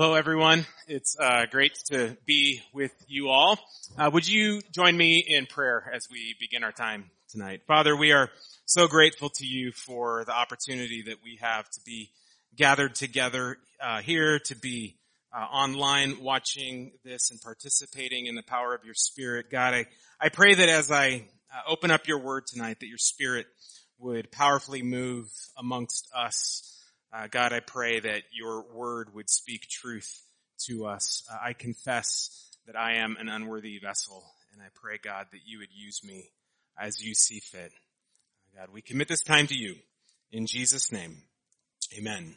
Hello, everyone. It's uh, great to be with you all. Uh, would you join me in prayer as we begin our time tonight? Father, we are so grateful to you for the opportunity that we have to be gathered together uh, here, to be uh, online watching this and participating in the power of your Spirit. God, I, I pray that as I uh, open up your word tonight, that your Spirit would powerfully move amongst us uh, God, I pray that your word would speak truth to us. Uh, I confess that I am an unworthy vessel, and I pray, God, that you would use me as you see fit. God, we commit this time to you. In Jesus' name, amen.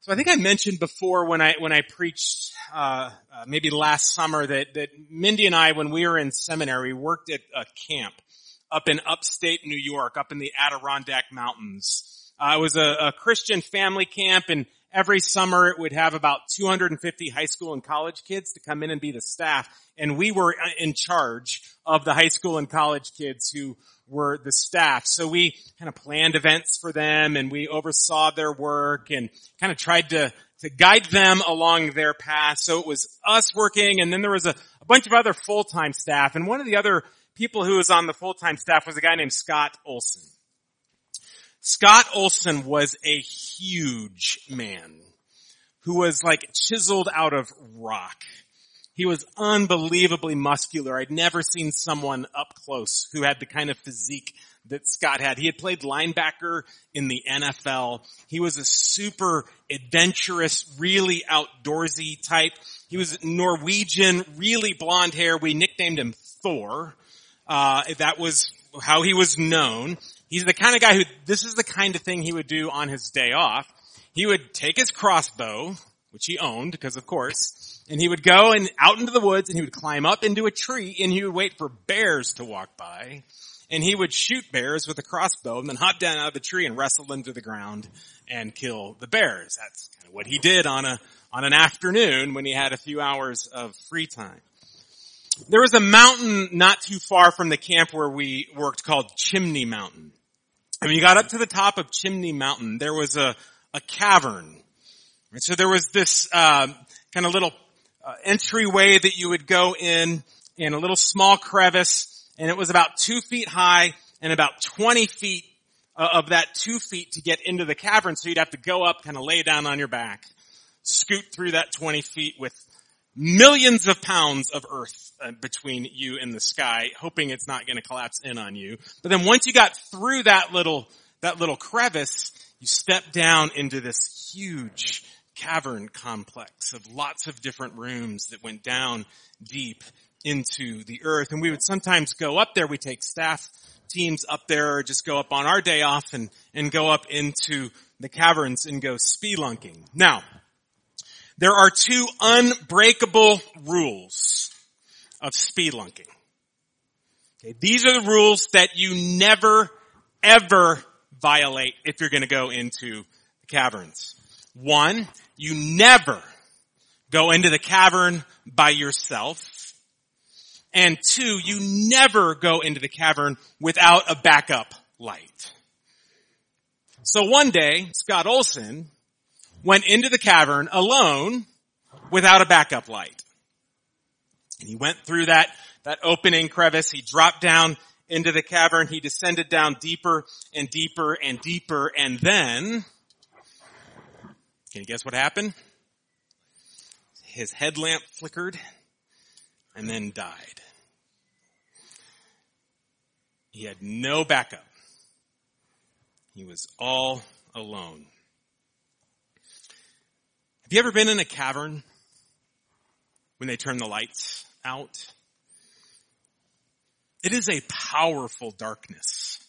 So I think I mentioned before when I when I preached uh, uh, maybe last summer that that Mindy and I, when we were in seminary, worked at a camp up in upstate New York, up in the Adirondack Mountains. Uh, it was a, a Christian family camp and every summer it would have about 250 high school and college kids to come in and be the staff. And we were uh, in charge of the high school and college kids who were the staff. So we kind of planned events for them and we oversaw their work and kind of tried to, to guide them along their path. So it was us working and then there was a, a bunch of other full-time staff. And one of the other people who was on the full-time staff was a guy named Scott Olson. Scott Olson was a huge man who was like chiseled out of rock. He was unbelievably muscular. I'd never seen someone up close who had the kind of physique that Scott had. He had played linebacker in the NFL. He was a super adventurous, really outdoorsy type. He was Norwegian, really blonde hair. We nicknamed him Thor. Uh, that was how he was known. He's the kind of guy who, this is the kind of thing he would do on his day off. He would take his crossbow, which he owned, because of course, and he would go and out into the woods and he would climb up into a tree and he would wait for bears to walk by. And he would shoot bears with a crossbow and then hop down out of the tree and wrestle them to the ground and kill the bears. That's kind of what he did on a, on an afternoon when he had a few hours of free time. There was a mountain not too far from the camp where we worked called Chimney Mountain. And when you got up to the top of Chimney Mountain, there was a, a cavern. And so there was this uh, kind of little uh, entryway that you would go in, in a little small crevice, and it was about two feet high and about 20 feet uh, of that two feet to get into the cavern. So you'd have to go up, kind of lay down on your back, scoot through that 20 feet with millions of pounds of earth uh, between you and the sky, hoping it's not going to collapse in on you. But then once you got through that little, that little crevice, you step down into this huge cavern complex of lots of different rooms that went down deep into the earth. And we would sometimes go up there. We take staff teams up there or just go up on our day off and, and go up into the caverns and go spelunking. Now, there are two unbreakable rules of spelunking. Okay, these are the rules that you never, ever violate if you're going to go into the caverns. One, you never go into the cavern by yourself. And two, you never go into the cavern without a backup light. So one day, Scott Olson went into the cavern alone without a backup light. And he went through that, that opening crevice. He dropped down into the cavern. He descended down deeper and deeper and deeper. And then, can you guess what happened? His headlamp flickered and then died. He had no backup. He was all alone. Have you ever been in a cavern when they turn the lights out? It is a powerful darkness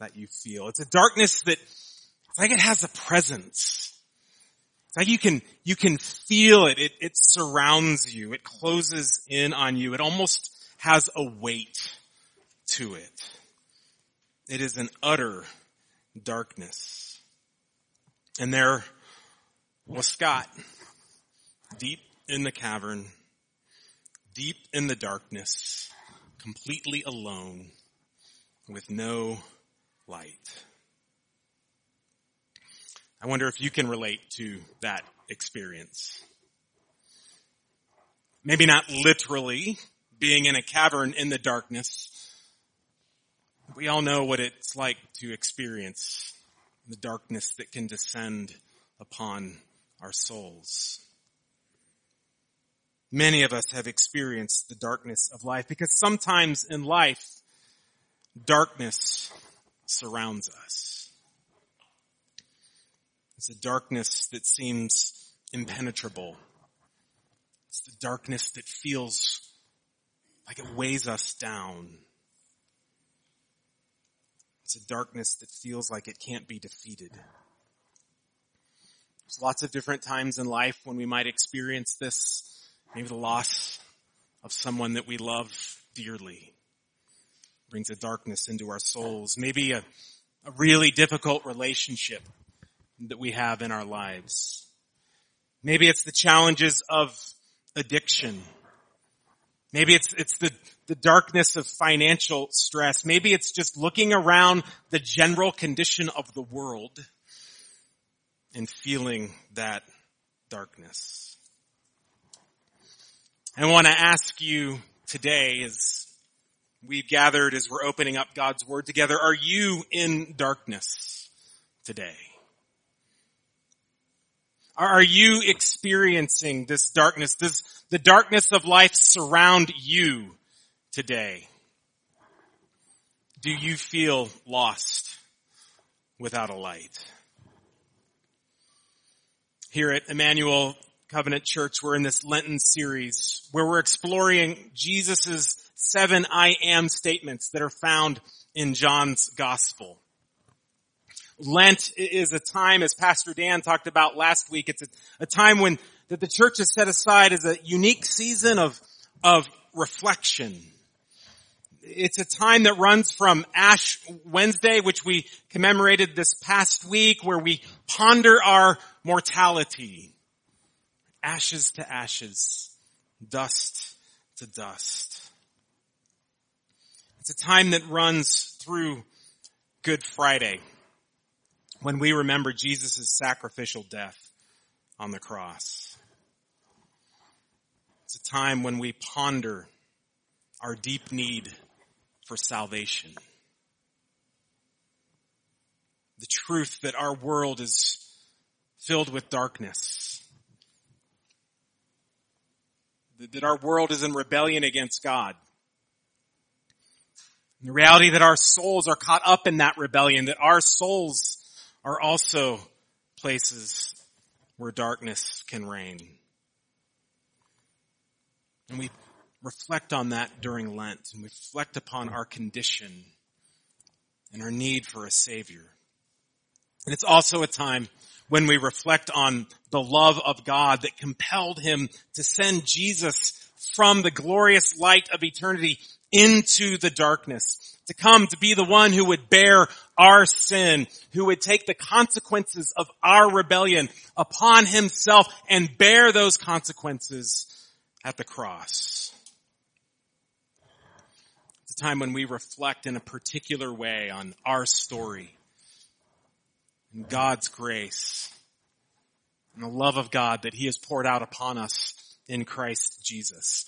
that you feel. It's a darkness that it's like it has a presence. It's like you can, you can feel it. It, it surrounds you. It closes in on you. It almost has a weight to it. It is an utter darkness. And there was Scott, deep in the cavern, deep in the darkness, completely alone, with no light. I wonder if you can relate to that experience. Maybe not literally being in a cavern in the darkness. We all know what it's like to experience the darkness that can descend upon our souls. Many of us have experienced the darkness of life because sometimes in life, darkness surrounds us. It's a darkness that seems impenetrable. It's the darkness that feels like it weighs us down. It's a darkness that feels like it can't be defeated. Lots of different times in life when we might experience this. Maybe the loss of someone that we love dearly brings a darkness into our souls. Maybe a, a really difficult relationship that we have in our lives. Maybe it's the challenges of addiction. Maybe it's, it's the, the darkness of financial stress. Maybe it's just looking around the general condition of the world and feeling that darkness. I want to ask you today as we've gathered, as we're opening up God's Word together, are you in darkness today? Are you experiencing this darkness? Does the darkness of life surround you today? Do you feel lost without a light? Here at Emmanuel Covenant Church, we're in this Lenten series where we're exploring Jesus' seven I am statements that are found in John's gospel. Lent is a time, as Pastor Dan talked about last week, it's a, a time when that the church has set aside as a unique season of, of reflection. It's a time that runs from Ash Wednesday, which we commemorated this past week, where we ponder our mortality. Ashes to ashes, dust to dust. It's a time that runs through Good Friday when we remember Jesus' sacrificial death on the cross. It's a time when we ponder our deep need for salvation. The truth that our world is filled with darkness. That our world is in rebellion against God. the reality that our souls are caught up in that rebellion, that our souls are also places where darkness can reign. And we reflect on that during Lent and reflect upon our condition and our need for a Savior. And it's also a time when we reflect on the love of God that compelled Him to send Jesus from the glorious light of eternity into the darkness to come to be the one who would bear our sin, who would take the consequences of our rebellion upon himself and bear those consequences at the cross. It's a time when we reflect in a particular way on our story and God's grace and the love of God that he has poured out upon us in Christ Jesus.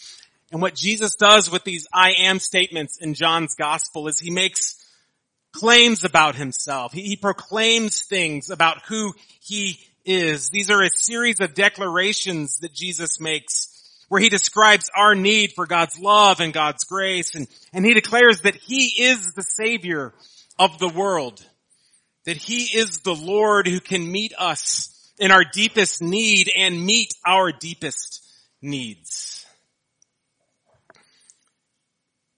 And what Jesus does with these I am statements in John's gospel is he makes claims about himself. He, he, proclaims things about who he is. These are a series of declarations that Jesus makes where he describes our need for God's love and God's grace and, and he declares that he is the savior of the world. That he is the Lord who can meet us in our deepest need and meet our deepest needs.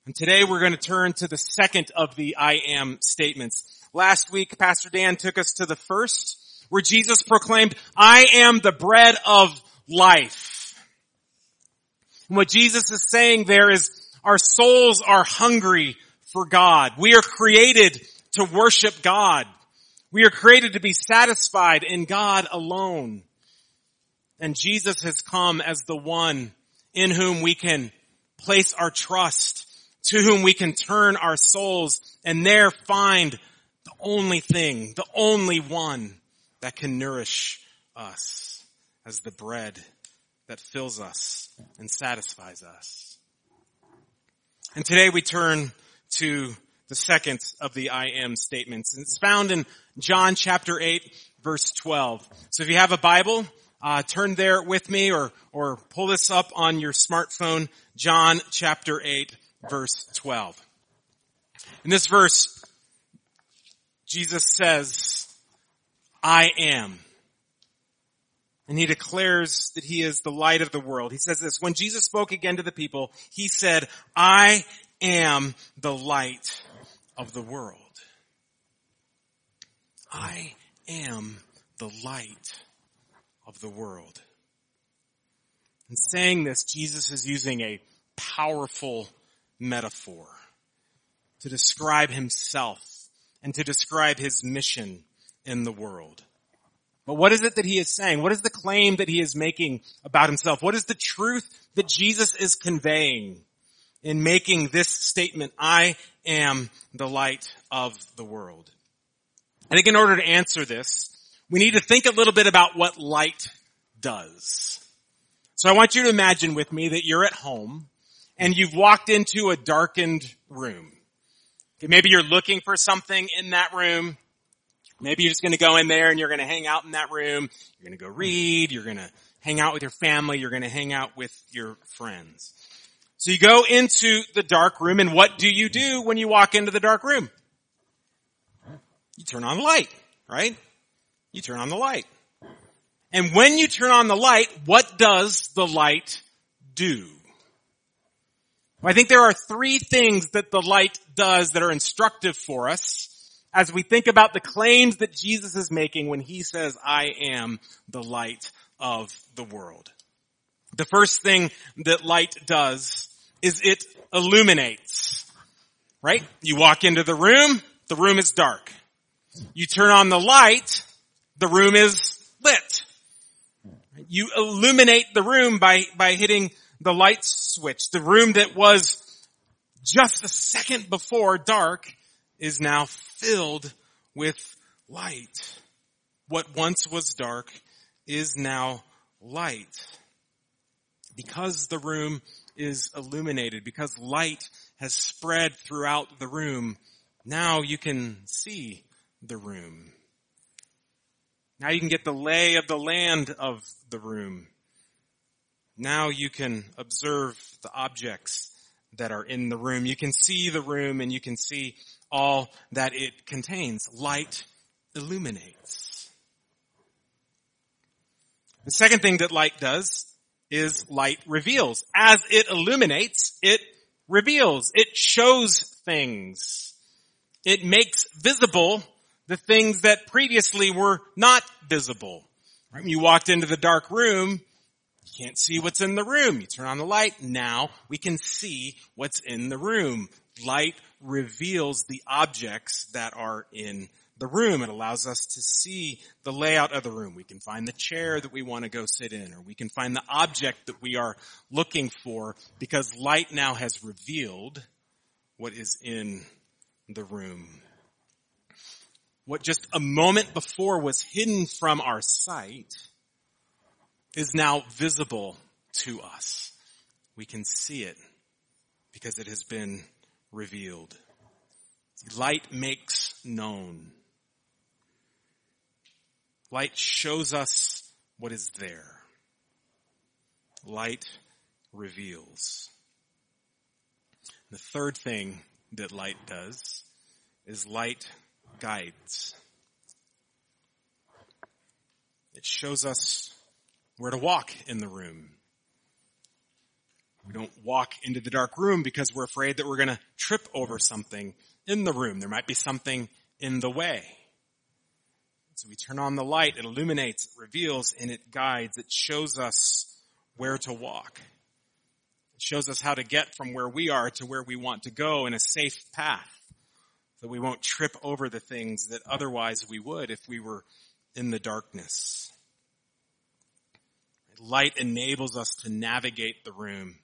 And today we're going to turn to the second of the I am statements. Last week, Pastor Dan took us to the first, where Jesus proclaimed, I am the bread of life. And what Jesus is saying there is, our souls are hungry for God. We are created to worship God. We are created to be satisfied in God alone. And Jesus has come as the one in whom we can place our trust to whom we can turn our souls and there find the only thing, the only one that can nourish us as the bread that fills us and satisfies us. And today we turn to the second of the I am statements. And it's found in John chapter 8 verse 12. So if you have a Bible, uh, turn there with me or, or pull this up on your smartphone. John chapter 8 verse 12. In this verse, Jesus says, I am. And he declares that he is the light of the world. He says this, when Jesus spoke again to the people, he said, I am the light of the world. I am the light of the world. In saying this, Jesus is using a powerful metaphor to describe himself and to describe his mission in the world. But what is it that he is saying? What is the claim that he is making about himself? What is the truth that Jesus is conveying in making this statement, I am the light of the world? I think in order to answer this, we need to think a little bit about what light does. So I want you to imagine with me that you're at home and you've walked into a darkened room. Maybe you're looking for something in that room. Maybe you're just going to go in there and you're going to hang out in that room. You're going to go read. You're going to hang out with your family. You're going to hang out with your friends. So you go into the dark room and what do you do when you walk into the dark room? You turn on the light, right? You turn on the light. And when you turn on the light, what does the light do? I think there are three things that the light does that are instructive for us as we think about the claims that Jesus is making when he says, I am the light of the world. The first thing that light does is it illuminates. Right? You walk into the room, the room is dark. You turn on the light, the room is lit. You illuminate the room by, by hitting the light switch. The room that was just a second before dark is now filled with light. What once was dark is now light. Because the room is illuminated, because light has spread throughout the room, now you can see the room. Now you can get the lay of the land of the room. Now you can observe the objects that are in the room. You can see the room and you can see all that it contains. Light illuminates. The second thing that light does is light reveals. As it illuminates, it reveals. It shows things. It makes visible the things that previously were not visible. When you walked into the dark room, you can't see what's in the room. You turn on the light. Now we can see what's in the room. Light reveals the objects that are in the room. It allows us to see the layout of the room. We can find the chair that we want to go sit in, or we can find the object that we are looking for because light now has revealed what is in the room. What just a moment before was hidden from our sight is now visible to us. We can see it because it has been revealed. Light makes known. Light shows us what is there. Light reveals. The third thing that light does is light guides. It shows us where to walk in the room. We don't walk into the dark room because we're afraid that we're going to trip over something in the room. There might be something in the way. So we turn on the light, it illuminates, it reveals, and it guides. It shows us where to walk. It shows us how to get from where we are to where we want to go in a safe path. So we won't trip over the things that otherwise we would if we were in the darkness. Light enables us to navigate the room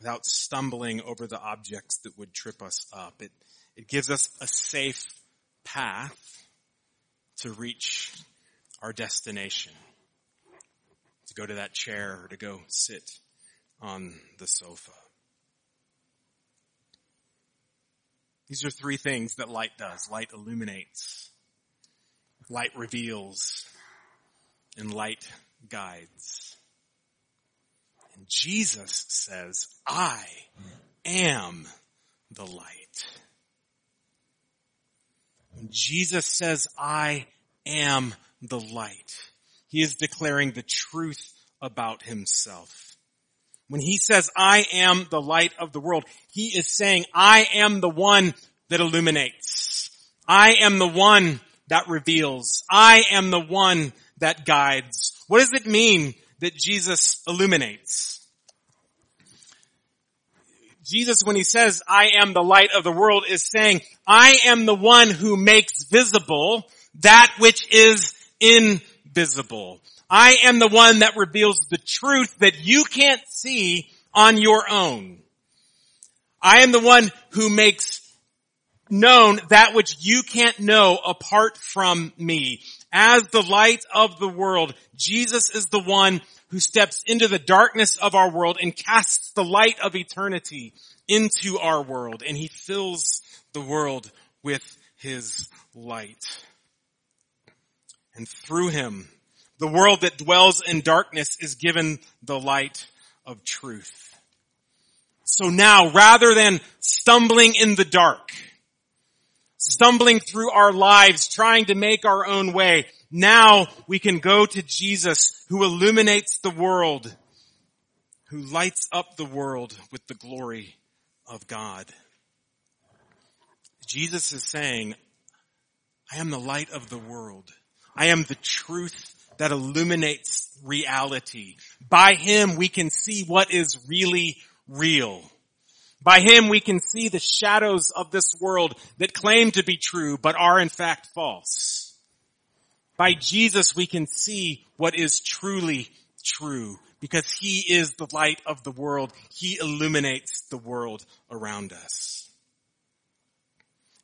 without stumbling over the objects that would trip us up. It, it gives us a safe path to reach our destination. To go to that chair or to go sit on the sofa. These are three things that light does. Light illuminates, light reveals, and light guides. And Jesus says, I am the light. Jesus says, I am the light, he is declaring the truth about himself. When he says, I am the light of the world, he is saying, I am the one that illuminates. I am the one that reveals. I am the one that guides. What does it mean that Jesus illuminates? Jesus, when he says, I am the light of the world, is saying, I am the one who makes visible that which is invisible. I am the one that reveals the truth that you can't see on your own. I am the one who makes known that which you can't know apart from me. As the light of the world, Jesus is the one who steps into the darkness of our world and casts the light of eternity into our world and he fills the world with his light. And through him, the world that dwells in darkness is given the light of truth. So now, rather than stumbling in the dark, stumbling through our lives, trying to make our own way, now we can go to Jesus who illuminates the world, who lights up the world with the glory of God. Jesus is saying, I am the light of the world. I am the truth that illuminates reality. By Him we can see what is really real. By Him we can see the shadows of this world that claim to be true but are in fact false. By Jesus we can see what is truly true because He is the light of the world. He illuminates the world around us.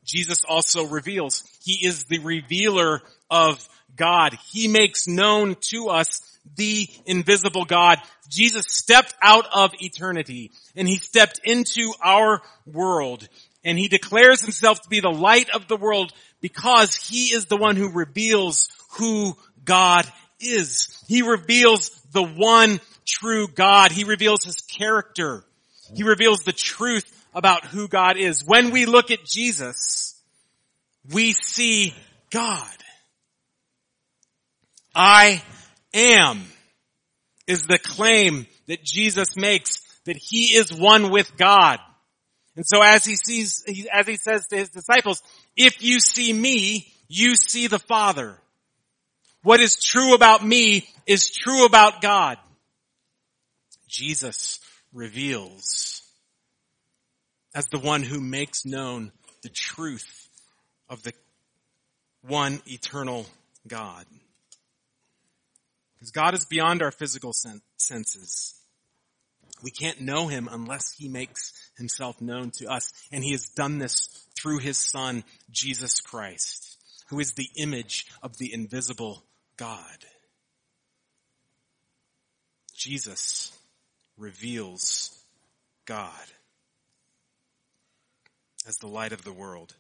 Jesus also reveals. He is the revealer of God. He makes known to us the invisible God. Jesus stepped out of eternity and he stepped into our world and he declares himself to be the light of the world because he is the one who reveals who God is. He reveals the one true God. He reveals his character. He reveals the truth about who God is. When we look at Jesus, we see God. I am is the claim that Jesus makes that he is one with God. And so as he sees, as he says to his disciples, if you see me, you see the Father. What is true about me is true about God. Jesus reveals as the one who makes known the truth of the one eternal God. Because God is beyond our physical senses. We can't know him unless he makes himself known to us. And he has done this through his son, Jesus Christ, who is the image of the invisible God. Jesus reveals God as the light of the world.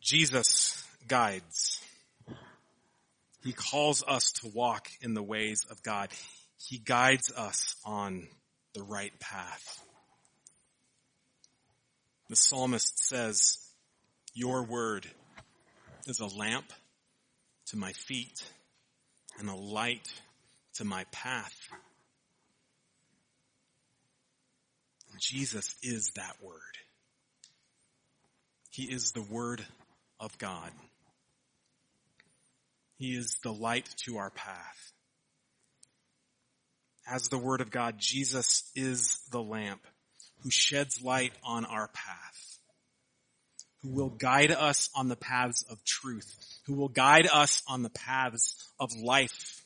Jesus guides. He calls us to walk in the ways of God. He guides us on the right path. The psalmist says, your word is a lamp to my feet and a light to my path. Jesus is that word. He is the word of God. He is the light to our path. As the word of God, Jesus is the lamp who sheds light on our path, who will guide us on the paths of truth, who will guide us on the paths of life,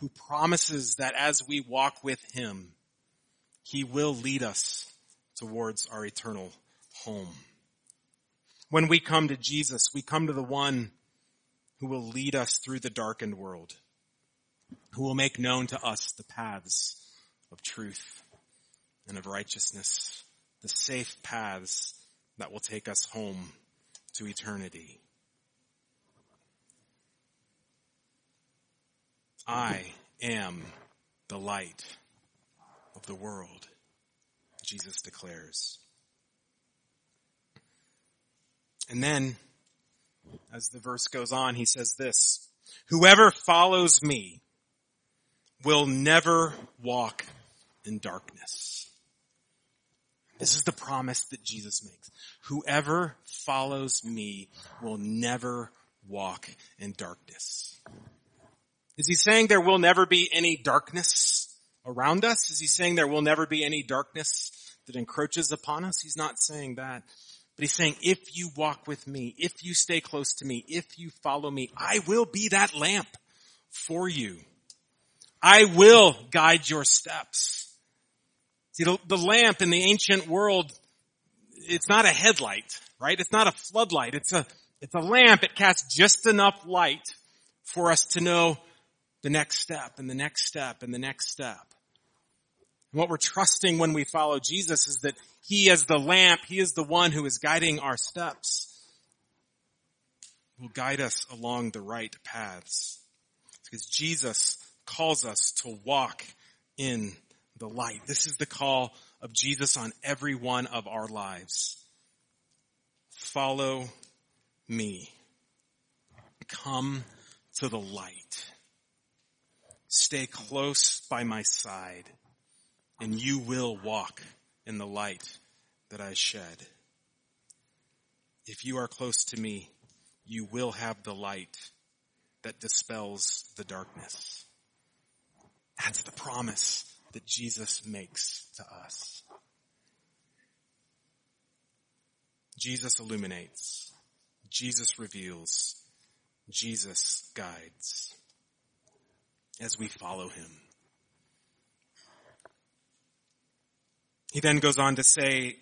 who promises that as we walk with him, he will lead us towards our eternal home. When we come to Jesus, we come to the one who will lead us through the darkened world, who will make known to us the paths of truth and of righteousness, the safe paths that will take us home to eternity. I am the light of the world, Jesus declares. And then, as the verse goes on, he says this, whoever follows me will never walk in darkness. This is the promise that Jesus makes. Whoever follows me will never walk in darkness. Is he saying there will never be any darkness around us? Is he saying there will never be any darkness that encroaches upon us? He's not saying that. But he's saying, if you walk with me, if you stay close to me, if you follow me, I will be that lamp for you. I will guide your steps. See, the, the lamp in the ancient world, it's not a headlight, right? It's not a floodlight. It's a, it's a lamp. It casts just enough light for us to know the next step and the next step and the next step. And what we're trusting when we follow Jesus is that He as the lamp, He is the one who is guiding our steps, will guide us along the right paths. Because Jesus calls us to walk in the light. This is the call of Jesus on every one of our lives. Follow me. Come to the light. Stay close by my side and you will walk in the light that I shed. If you are close to me, you will have the light that dispels the darkness. That's the promise that Jesus makes to us. Jesus illuminates. Jesus reveals. Jesus guides as we follow him. He then goes on to say,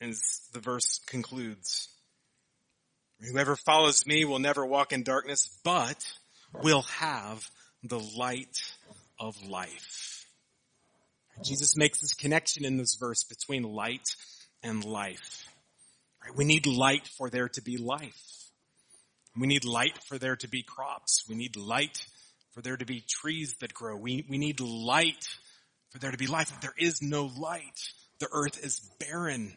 as the verse concludes, whoever follows me will never walk in darkness, but will have the light of life. Jesus makes this connection in this verse between light and life. We need light for there to be life. We need light for there to be crops. We need light for there to be trees that grow. We, we need light for there to be life. If there is no light, the earth is barren.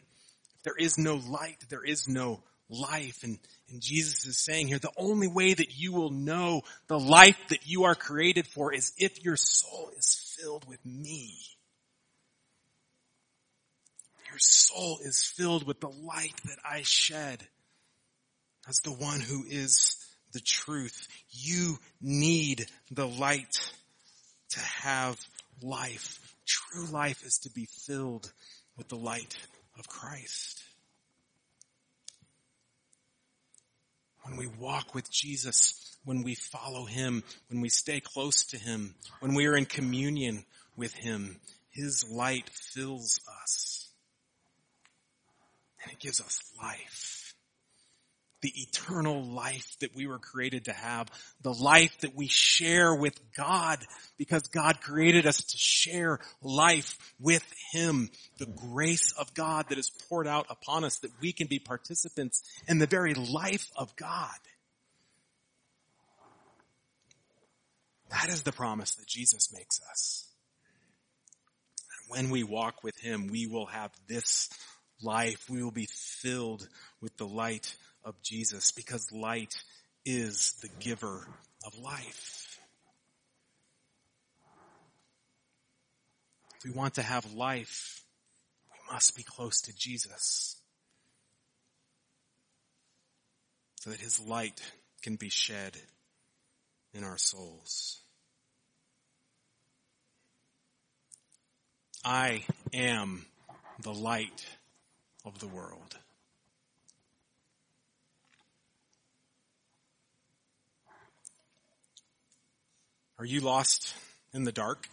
If there is no light, there is no life. And, and Jesus is saying here, the only way that you will know the life that you are created for is if your soul is filled with me. Your soul is filled with the light that I shed as the one who is the truth. You need the light to have life. True life is to be filled with the light of Christ. When we walk with Jesus, when we follow Him, when we stay close to Him, when we are in communion with Him, His light fills us. And it gives us life the eternal life that we were created to have, the life that we share with God because God created us to share life with Him, the grace of God that is poured out upon us that we can be participants in the very life of God. That is the promise that Jesus makes us. When we walk with Him, we will have this life. We will be filled with the light of Jesus because light is the giver of life. If we want to have life, we must be close to Jesus so that his light can be shed in our souls. I am the light of the world. Are you lost in the dark?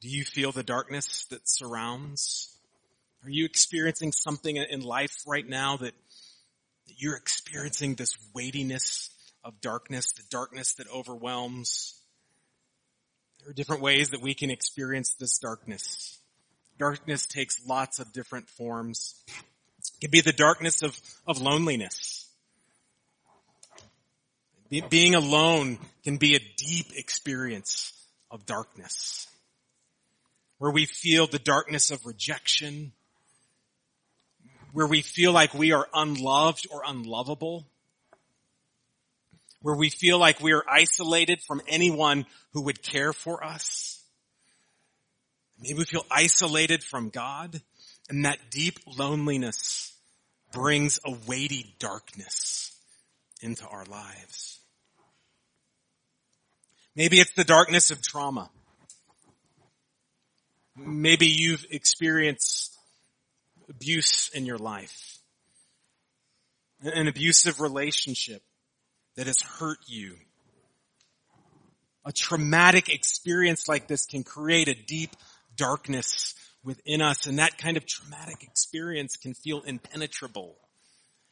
Do you feel the darkness that surrounds? Are you experiencing something in life right now that, that you're experiencing this weightiness of darkness, the darkness that overwhelms. There are different ways that we can experience this darkness. Darkness takes lots of different forms. It can be the darkness of, of loneliness. Be, being alone can be a deep experience of darkness. Where we feel the darkness of rejection. Where we feel like we are unloved or unlovable. Where we feel like we are isolated from anyone who would care for us. Maybe we feel isolated from God and that deep loneliness brings a weighty darkness into our lives. Maybe it's the darkness of trauma. Maybe you've experienced abuse in your life. An abusive relationship that has hurt you. A traumatic experience like this can create a deep darkness within us and that kind of traumatic experience can feel impenetrable.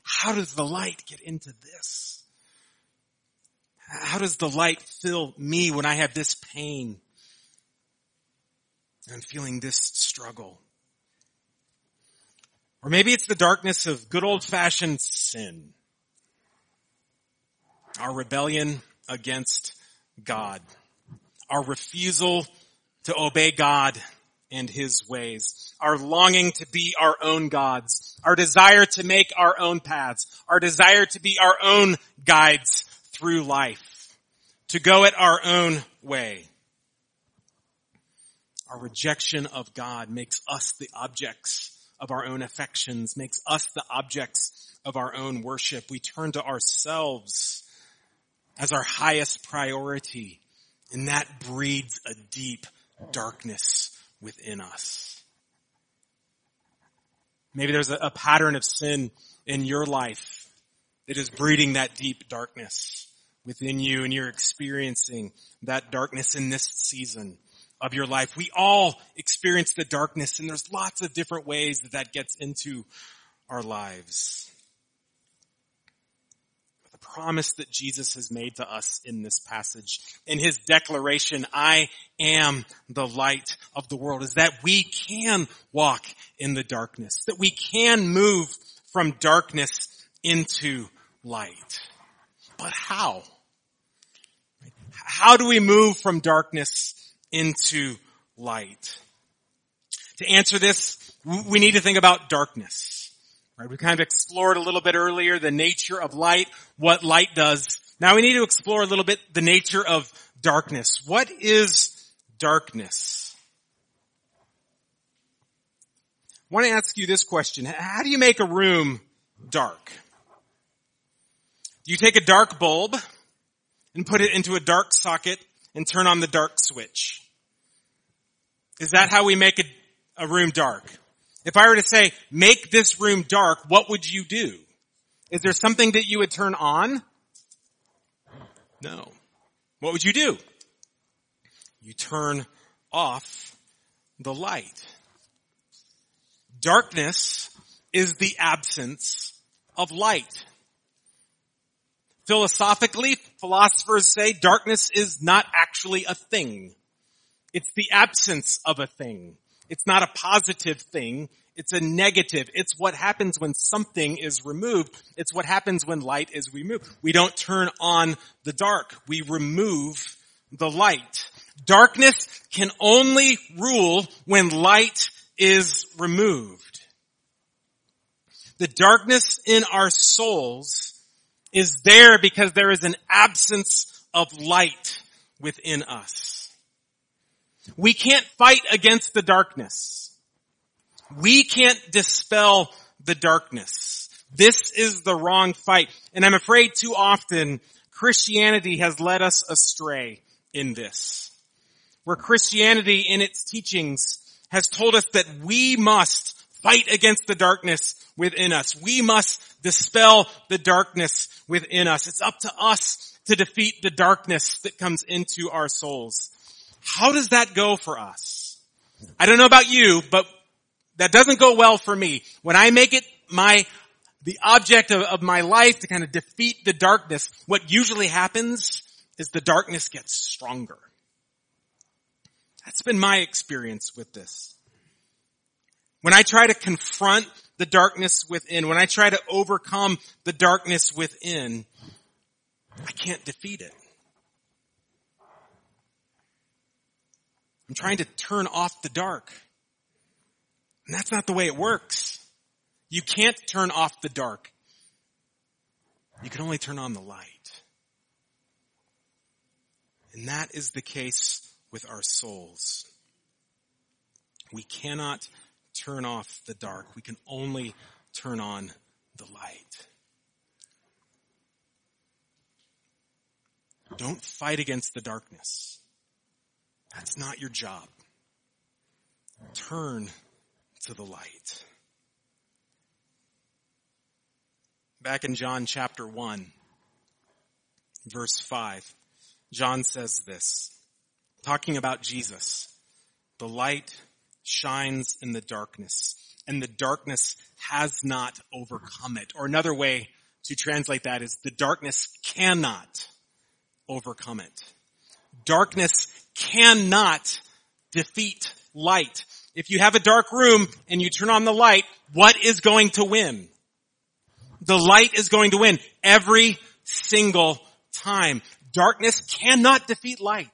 How does the light get into this? How does the light fill me when I have this pain? I'm feeling this struggle. Or maybe it's the darkness of good old fashioned sin. Our rebellion against God. Our refusal to obey God and his ways. Our longing to be our own gods. Our desire to make our own paths. Our desire to be our own guides through life. To go it our own way. Our rejection of God makes us the objects of our own affections, makes us the objects of our own worship. We turn to ourselves as our highest priority, and that breeds a deep darkness within us. Maybe there's a, a pattern of sin in your life that is breeding that deep darkness within you and you're experiencing that darkness in this season of your life. We all experience the darkness and there's lots of different ways that that gets into our lives promise that Jesus has made to us in this passage. In his declaration, I am the light of the world, is that we can walk in the darkness, that we can move from darkness into light. But how? How do we move from darkness into light? To answer this, we need to think about darkness. Right? We kind of explored a little bit earlier the nature of light, what light does. Now we need to explore a little bit the nature of darkness. What is darkness? I want to ask you this question. How do you make a room dark? Do you take a dark bulb and put it into a dark socket and turn on the dark switch? Is that how we make a, a room dark? If I were to say, make this room dark, what would you do? Is there something that you would turn on? No. What would you do? You turn off the light. Darkness is the absence of light. Philosophically, philosophers say darkness is not actually a thing. It's the absence of a thing. It's not a positive thing. It's a negative. It's what happens when something is removed. It's what happens when light is removed. We don't turn on the dark. We remove the light. Darkness can only rule when light is removed. The darkness in our souls is there because there is an absence of light within us. We can't fight against the darkness. We can't dispel the darkness. This is the wrong fight. And I'm afraid too often Christianity has led us astray in this. Where Christianity in its teachings has told us that we must fight against the darkness within us. We must dispel the darkness within us. It's up to us to defeat the darkness that comes into our souls. How does that go for us? I don't know about you, but that doesn't go well for me. When I make it my the object of, of my life to kind of defeat the darkness, what usually happens is the darkness gets stronger. That's been my experience with this. When I try to confront the darkness within, when I try to overcome the darkness within, I can't defeat it. I'm trying to turn off the dark. And that's not the way it works. You can't turn off the dark. You can only turn on the light. And that is the case with our souls. We cannot turn off the dark. We can only turn on the light. Don't fight against the darkness. That's not your job. Turn to the light. Back in John chapter 1, verse 5, John says this, talking about Jesus. The light shines in the darkness, and the darkness has not overcome it. Or another way to translate that is the darkness cannot overcome it. Darkness cannot defeat light. If you have a dark room and you turn on the light, what is going to win? The light is going to win every single time. Darkness cannot defeat light.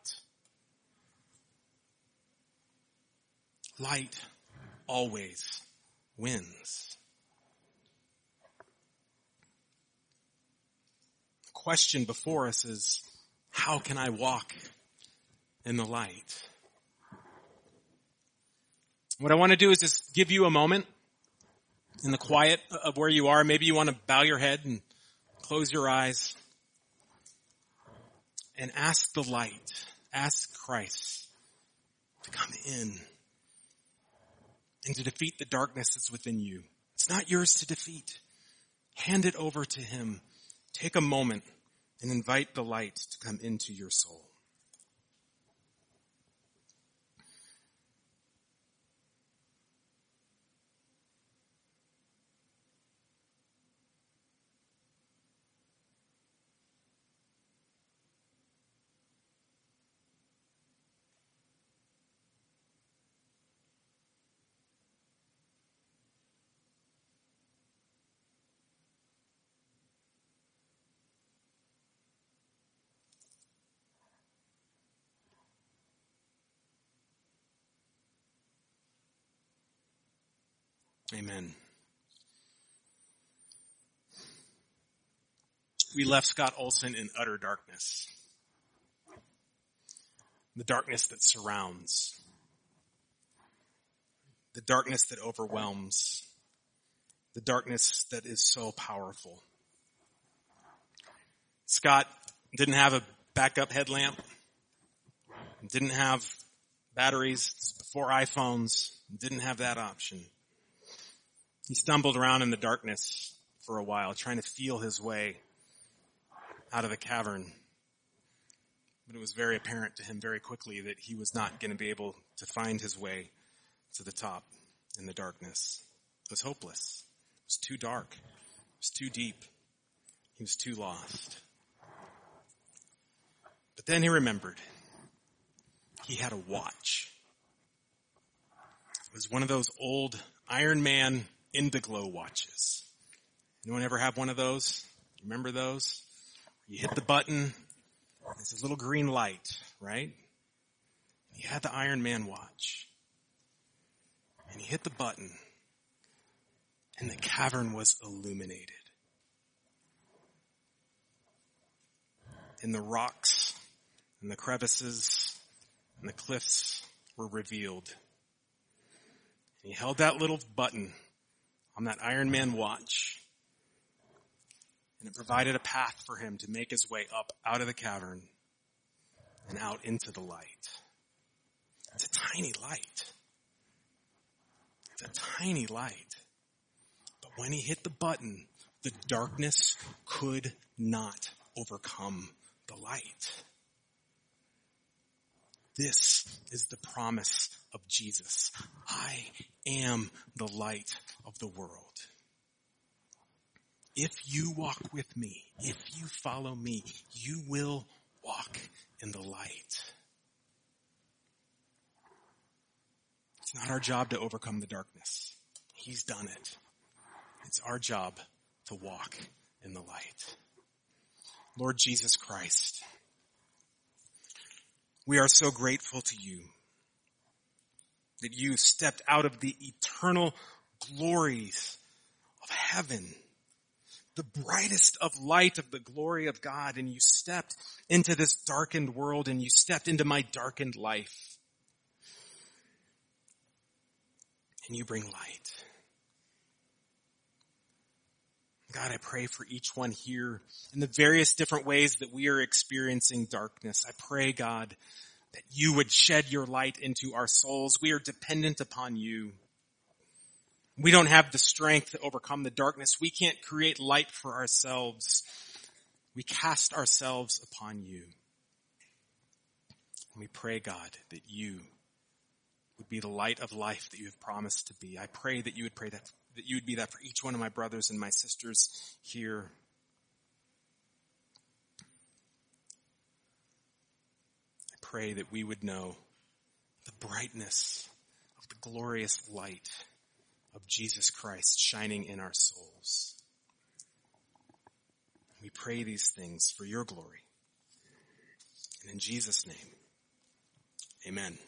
Light always wins. The question before us is, how can I walk in the light? What I want to do is just give you a moment in the quiet of where you are. Maybe you want to bow your head and close your eyes and ask the light, ask Christ to come in and to defeat the darkness that's within you. It's not yours to defeat. Hand it over to Him. Take a moment and invite the light to come into your soul. Amen. We left Scott Olson in utter darkness. The darkness that surrounds. The darkness that overwhelms. The darkness that is so powerful. Scott didn't have a backup headlamp. Didn't have batteries before iPhones. Didn't have that option. He stumbled around in the darkness for a while, trying to feel his way out of the cavern. But it was very apparent to him very quickly that he was not going to be able to find his way to the top in the darkness. It was hopeless. It was too dark. It was too deep. He was too lost. But then he remembered. He had a watch. It was one of those old Ironman Indiglo watches. Anyone ever have one of those? Remember those? You hit the button, there's a little green light, right? He had the Ironman watch. And he hit the button, and the cavern was illuminated. And the rocks and the crevices and the cliffs were revealed. And he held that little button on that Ironman watch. And it provided a path for him to make his way up out of the cavern and out into the light. It's a tiny light. It's a tiny light. But when he hit the button, the darkness could not overcome the light. This is the promise of Jesus. I am the light of the world. if you walk with me, if you follow me, you will walk in the light. It's not our job to overcome the darkness. He's done it. It's our job to walk in the light. Lord Jesus Christ, we are so grateful to you that you stepped out of the eternal glories of heaven, the brightest of light of the glory of God, and you stepped into this darkened world and you stepped into my darkened life. And you bring light. God, I pray for each one here in the various different ways that we are experiencing darkness. I pray, God, that you would shed your light into our souls. We are dependent upon you. We don't have the strength to overcome the darkness. We can't create light for ourselves. We cast ourselves upon you. And we pray, God, that you would be the light of life that you have promised to be. I pray that you would pray that that you would be that for each one of my brothers and my sisters here. I pray that we would know the brightness of the glorious light of Jesus Christ shining in our souls. We pray these things for your glory. And in Jesus' name, amen.